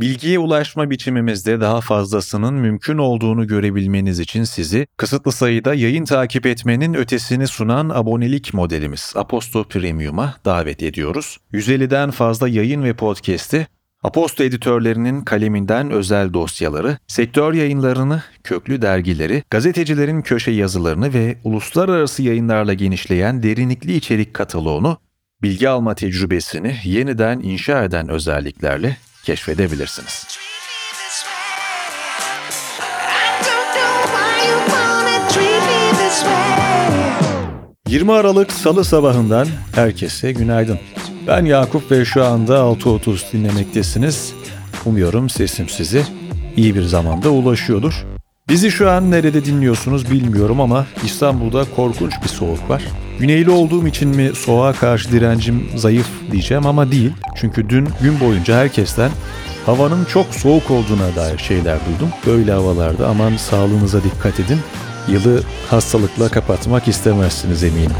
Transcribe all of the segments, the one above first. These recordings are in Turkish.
Bilgiye ulaşma biçimimizde daha fazlasının mümkün olduğunu görebilmeniz için sizi kısıtlı sayıda yayın takip etmenin ötesini sunan abonelik modelimiz Aposto Premium'a davet ediyoruz. 150'den fazla yayın ve podcast'i Aposto editörlerinin kaleminden özel dosyaları, sektör yayınlarını, köklü dergileri, gazetecilerin köşe yazılarını ve uluslararası yayınlarla genişleyen derinlikli içerik kataloğunu, bilgi alma tecrübesini yeniden inşa eden özelliklerle keşfedebilirsiniz. 20 Aralık Salı sabahından herkese günaydın. Ben Yakup ve şu anda 6.30 dinlemektesiniz. Umuyorum sesim size iyi bir zamanda ulaşıyordur. Bizi şu an nerede dinliyorsunuz bilmiyorum ama İstanbul'da korkunç bir soğuk var. Güneyli olduğum için mi soğuğa karşı direncim zayıf diyeceğim ama değil. Çünkü dün gün boyunca herkesten havanın çok soğuk olduğuna dair şeyler duydum. Böyle havalarda aman sağlığınıza dikkat edin. Yılı hastalıkla kapatmak istemezsiniz eminim.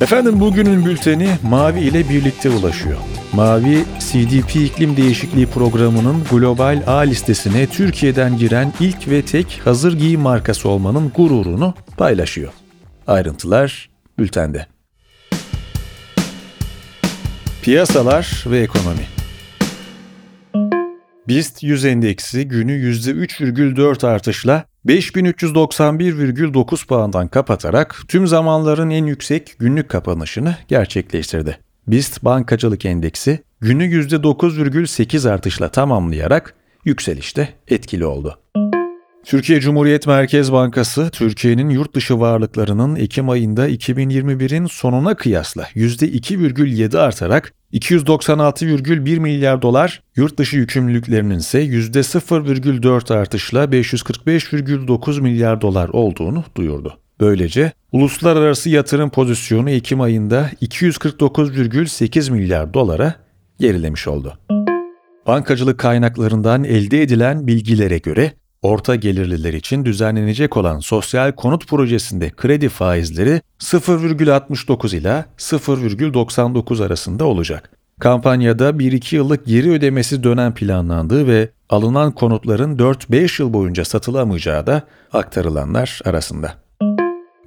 Efendim bugünün bülteni Mavi ile birlikte ulaşıyor. Mavi, CDP iklim değişikliği programının global A listesine Türkiye'den giren ilk ve tek hazır giyim markası olmanın gururunu paylaşıyor. Ayrıntılar bültende. Piyasalar ve ekonomi BIST 100 endeksi günü %3,4 artışla 5391,9 puandan kapatarak tüm zamanların en yüksek günlük kapanışını gerçekleştirdi. BIST Bankacılık Endeksi günü %9,8 artışla tamamlayarak yükselişte etkili oldu. Türkiye Cumhuriyet Merkez Bankası, Türkiye'nin yurt dışı varlıklarının Ekim ayında 2021'in sonuna kıyasla %2,7 artarak 296,1 milyar dolar, yurt dışı yükümlülüklerinin ise %0,4 artışla 545,9 milyar dolar olduğunu duyurdu. Böylece uluslararası yatırım pozisyonu Ekim ayında 249,8 milyar dolara gerilemiş oldu. Bankacılık kaynaklarından elde edilen bilgilere göre orta gelirliler için düzenlenecek olan sosyal konut projesinde kredi faizleri 0,69 ila 0,99 arasında olacak. Kampanyada 1-2 yıllık geri ödemesi dönem planlandığı ve alınan konutların 4-5 yıl boyunca satılamayacağı da aktarılanlar arasında.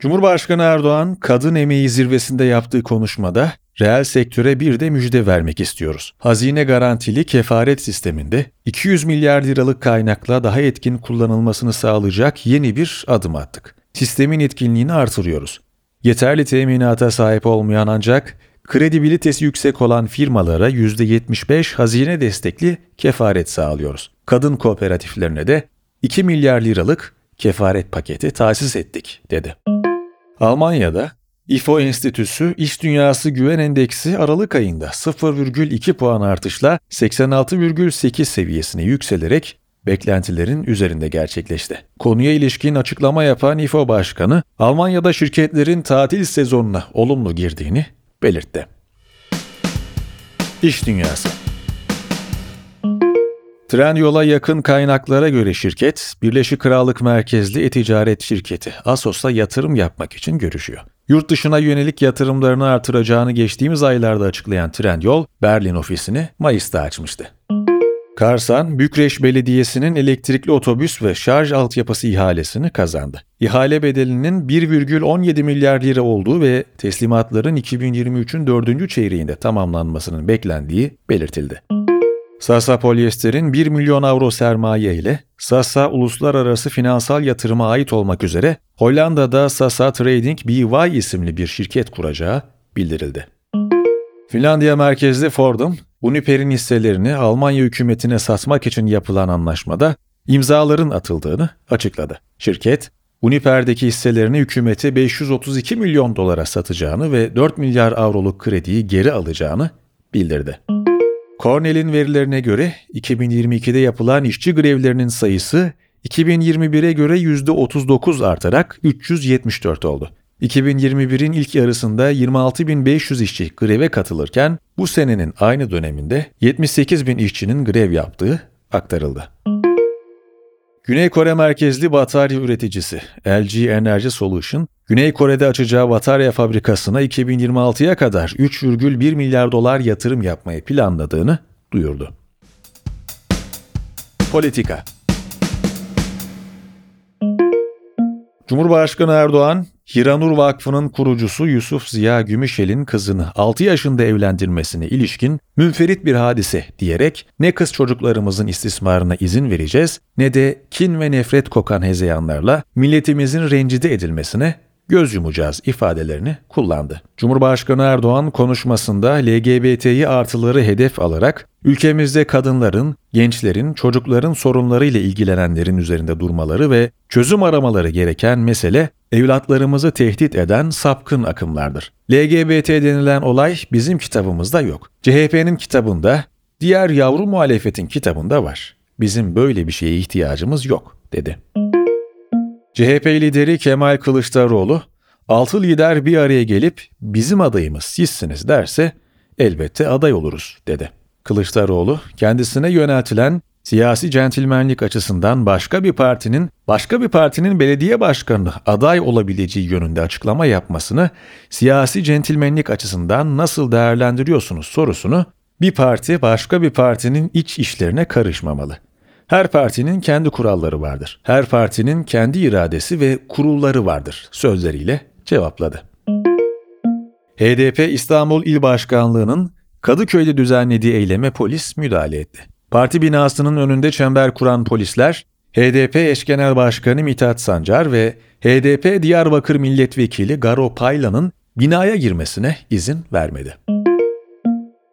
Cumhurbaşkanı Erdoğan, kadın emeği zirvesinde yaptığı konuşmada reel sektöre bir de müjde vermek istiyoruz. Hazine garantili kefaret sisteminde 200 milyar liralık kaynakla daha etkin kullanılmasını sağlayacak yeni bir adım attık. Sistemin etkinliğini artırıyoruz. Yeterli teminata sahip olmayan ancak kredibilitesi yüksek olan firmalara %75 hazine destekli kefaret sağlıyoruz. Kadın kooperatiflerine de 2 milyar liralık kefaret paketi tahsis ettik, dedi. Almanya'da İFO Enstitüsü İş Dünyası Güven Endeksi Aralık ayında 0,2 puan artışla 86,8 seviyesine yükselerek beklentilerin üzerinde gerçekleşti. Konuya ilişkin açıklama yapan İFO Başkanı, Almanya'da şirketlerin tatil sezonuna olumlu girdiğini belirtti. İş Dünyası Trendyol'a yakın kaynaklara göre şirket, Birleşik Krallık merkezli e-ticaret şirketi Asos'la yatırım yapmak için görüşüyor. Yurt dışına yönelik yatırımlarını artıracağını geçtiğimiz aylarda açıklayan Trendyol, Berlin ofisini Mayıs'ta açmıştı. Karsan, Bükreş Belediyesi'nin elektrikli otobüs ve şarj altyapısı ihalesini kazandı. İhale bedelinin 1,17 milyar lira olduğu ve teslimatların 2023'ün 4. çeyreğinde tamamlanmasının beklendiği belirtildi. Sasa Polyester'in 1 milyon avro sermaye ile Sasa uluslararası finansal yatırıma ait olmak üzere Hollanda'da Sasa Trading BY isimli bir şirket kuracağı bildirildi. Finlandiya merkezli Ford'un Uniper'in hisselerini Almanya hükümetine satmak için yapılan anlaşmada imzaların atıldığını açıkladı. Şirket, Uniper'deki hisselerini hükümete 532 milyon dolara satacağını ve 4 milyar avroluk krediyi geri alacağını bildirdi. Cornell'in verilerine göre 2022'de yapılan işçi grevlerinin sayısı 2021'e göre %39 artarak 374 oldu. 2021'in ilk yarısında 26.500 işçi greve katılırken bu senenin aynı döneminde 78.000 işçinin grev yaptığı aktarıldı. Güney Kore merkezli batarya üreticisi LG Energy Solution, Güney Kore'de açacağı batarya fabrikasına 2026'ya kadar 3,1 milyar dolar yatırım yapmayı planladığını duyurdu. Politika Cumhurbaşkanı Erdoğan, Hiranur Vakfı'nın kurucusu Yusuf Ziya Gümüşel'in kızını 6 yaşında evlendirmesine ilişkin münferit bir hadise diyerek ne kız çocuklarımızın istismarına izin vereceğiz ne de kin ve nefret kokan hezeyanlarla milletimizin rencide edilmesine göz yumacağız ifadelerini kullandı. Cumhurbaşkanı Erdoğan konuşmasında LGBT'yi artıları hedef alarak ülkemizde kadınların, gençlerin, çocukların sorunlarıyla ilgilenenlerin üzerinde durmaları ve çözüm aramaları gereken mesele evlatlarımızı tehdit eden sapkın akımlardır. LGBT denilen olay bizim kitabımızda yok. CHP'nin kitabında, diğer yavru muhalefetin kitabında var. Bizim böyle bir şeye ihtiyacımız yok, dedi. CHP lideri Kemal Kılıçdaroğlu, altı lider bir araya gelip bizim adayımız sizsiniz derse elbette aday oluruz dedi. Kılıçdaroğlu kendisine yöneltilen siyasi centilmenlik açısından başka bir partinin başka bir partinin belediye başkanı aday olabileceği yönünde açıklama yapmasını siyasi centilmenlik açısından nasıl değerlendiriyorsunuz sorusunu bir parti başka bir partinin iç işlerine karışmamalı. Her partinin kendi kuralları vardır. Her partinin kendi iradesi ve kurulları vardır sözleriyle cevapladı. HDP İstanbul İl Başkanlığı'nın Kadıköy'de düzenlediği eyleme polis müdahale etti. Parti binasının önünde çember kuran polisler, HDP eş genel başkanı Mithat Sancar ve HDP Diyarbakır milletvekili Garo Paylan'ın binaya girmesine izin vermedi.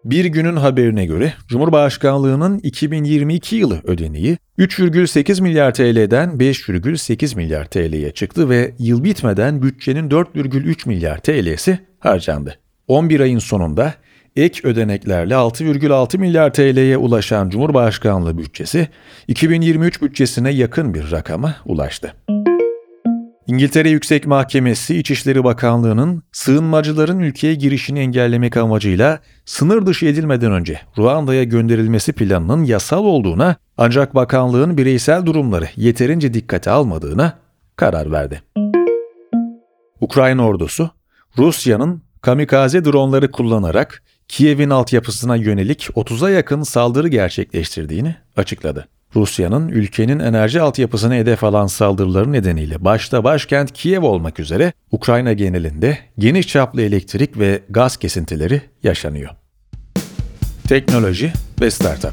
Bir günün haberine göre Cumhurbaşkanlığının 2022 yılı ödeneği 3,8 milyar TL'den 5,8 milyar TL'ye çıktı ve yıl bitmeden bütçenin 4,3 milyar TL'si harcandı. 11 ayın sonunda ek ödeneklerle 6,6 milyar TL'ye ulaşan Cumhurbaşkanlığı bütçesi 2023 bütçesine yakın bir rakama ulaştı. İngiltere Yüksek Mahkemesi İçişleri Bakanlığı'nın sığınmacıların ülkeye girişini engellemek amacıyla sınır dışı edilmeden önce Ruanda'ya gönderilmesi planının yasal olduğuna ancak bakanlığın bireysel durumları yeterince dikkate almadığına karar verdi. Ukrayna ordusu Rusya'nın kamikaze dronları kullanarak Kiev'in altyapısına yönelik 30'a yakın saldırı gerçekleştirdiğini açıkladı. Rusya'nın ülkenin enerji altyapısını hedef alan saldırıları nedeniyle başta başkent Kiev olmak üzere Ukrayna genelinde geniş çaplı elektrik ve gaz kesintileri yaşanıyor. Teknoloji ve Startup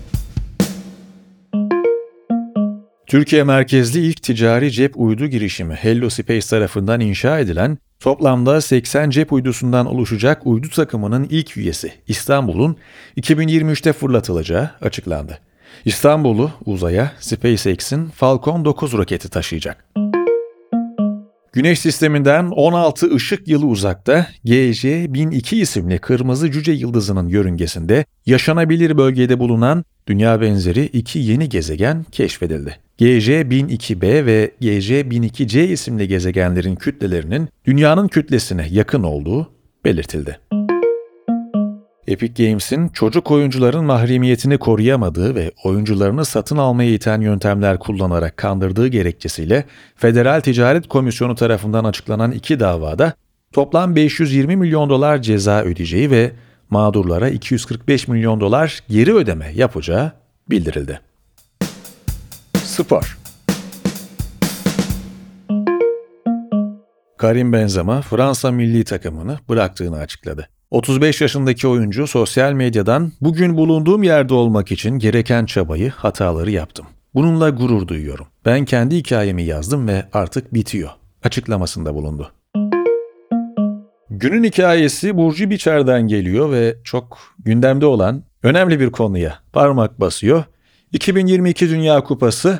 Türkiye merkezli ilk ticari cep uydu girişimi Hello Space tarafından inşa edilen toplamda 80 cep uydusundan oluşacak uydu takımının ilk üyesi İstanbul'un 2023'te fırlatılacağı açıklandı. İstanbul'u uzaya SpaceX'in Falcon 9 roketi taşıyacak. Güneş sisteminden 16 ışık yılı uzakta GC-1002 isimli kırmızı cüce yıldızının yörüngesinde yaşanabilir bölgede bulunan dünya benzeri iki yeni gezegen keşfedildi. GC-1002b ve GC-1002c isimli gezegenlerin kütlelerinin dünyanın kütlesine yakın olduğu belirtildi. Epic Games'in çocuk oyuncuların mahremiyetini koruyamadığı ve oyuncularını satın almaya iten yöntemler kullanarak kandırdığı gerekçesiyle Federal Ticaret Komisyonu tarafından açıklanan iki davada toplam 520 milyon dolar ceza ödeyeceği ve mağdurlara 245 milyon dolar geri ödeme yapacağı bildirildi. Spor Karim Benzema Fransa milli takımını bıraktığını açıkladı. 35 yaşındaki oyuncu sosyal medyadan bugün bulunduğum yerde olmak için gereken çabayı, hataları yaptım. Bununla gurur duyuyorum. Ben kendi hikayemi yazdım ve artık bitiyor. Açıklamasında bulundu. Günün hikayesi Burcu Biçer'den geliyor ve çok gündemde olan önemli bir konuya parmak basıyor. 2022 Dünya Kupası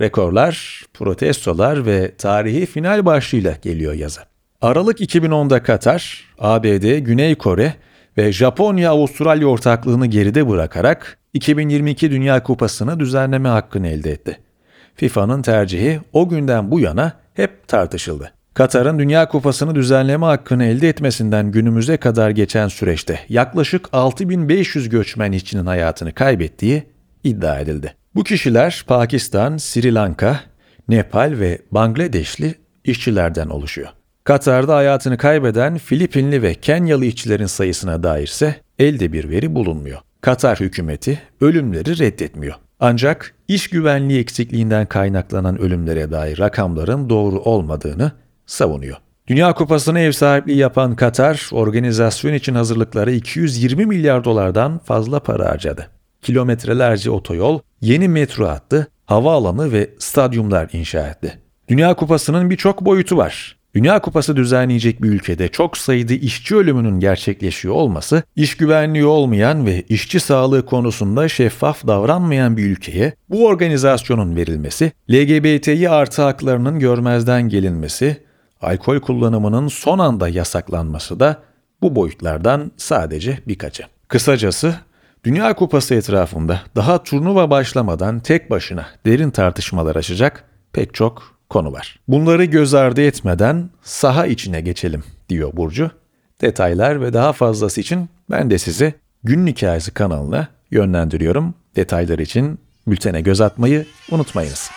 rekorlar, protestolar ve tarihi final başlığıyla geliyor yaza. Aralık 2010'da Katar, ABD, Güney Kore ve Japonya-Avustralya ortaklığını geride bırakarak 2022 Dünya Kupası'nı düzenleme hakkını elde etti. FIFA'nın tercihi o günden bu yana hep tartışıldı. Katar'ın Dünya Kupası'nı düzenleme hakkını elde etmesinden günümüze kadar geçen süreçte yaklaşık 6500 göçmen işçinin hayatını kaybettiği iddia edildi. Bu kişiler Pakistan, Sri Lanka, Nepal ve Bangladeşli işçilerden oluşuyor. Katar'da hayatını kaybeden Filipinli ve Kenyalı işçilerin sayısına dairse elde bir veri bulunmuyor. Katar hükümeti ölümleri reddetmiyor. Ancak iş güvenliği eksikliğinden kaynaklanan ölümlere dair rakamların doğru olmadığını savunuyor. Dünya Kupası'na ev sahipliği yapan Katar, organizasyon için hazırlıklara 220 milyar dolardan fazla para harcadı. Kilometrelerce otoyol, yeni metro hattı, havaalanı ve stadyumlar inşa etti. Dünya Kupası'nın birçok boyutu var. Dünya Kupası düzenleyecek bir ülkede çok sayıda işçi ölümünün gerçekleşiyor olması, iş güvenliği olmayan ve işçi sağlığı konusunda şeffaf davranmayan bir ülkeye bu organizasyonun verilmesi, LGBTİ artı haklarının görmezden gelinmesi, alkol kullanımının son anda yasaklanması da bu boyutlardan sadece birkaçı. Kısacası Dünya Kupası etrafında daha turnuva başlamadan tek başına derin tartışmalar açacak pek çok konu var. Bunları göz ardı etmeden saha içine geçelim diyor Burcu. Detaylar ve daha fazlası için ben de sizi Günün Hikayesi kanalına yönlendiriyorum. Detaylar için bültene göz atmayı unutmayınız.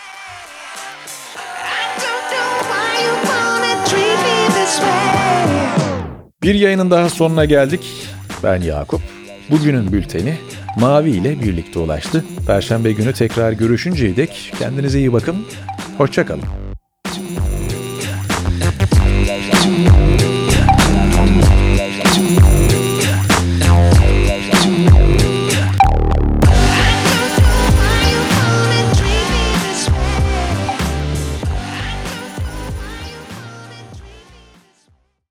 Bir yayının daha sonuna geldik. Ben Yakup. Bugünün bülteni Mavi ile birlikte ulaştı. Perşembe günü tekrar görüşünceye dek kendinize iyi bakın. Hoşçakalın.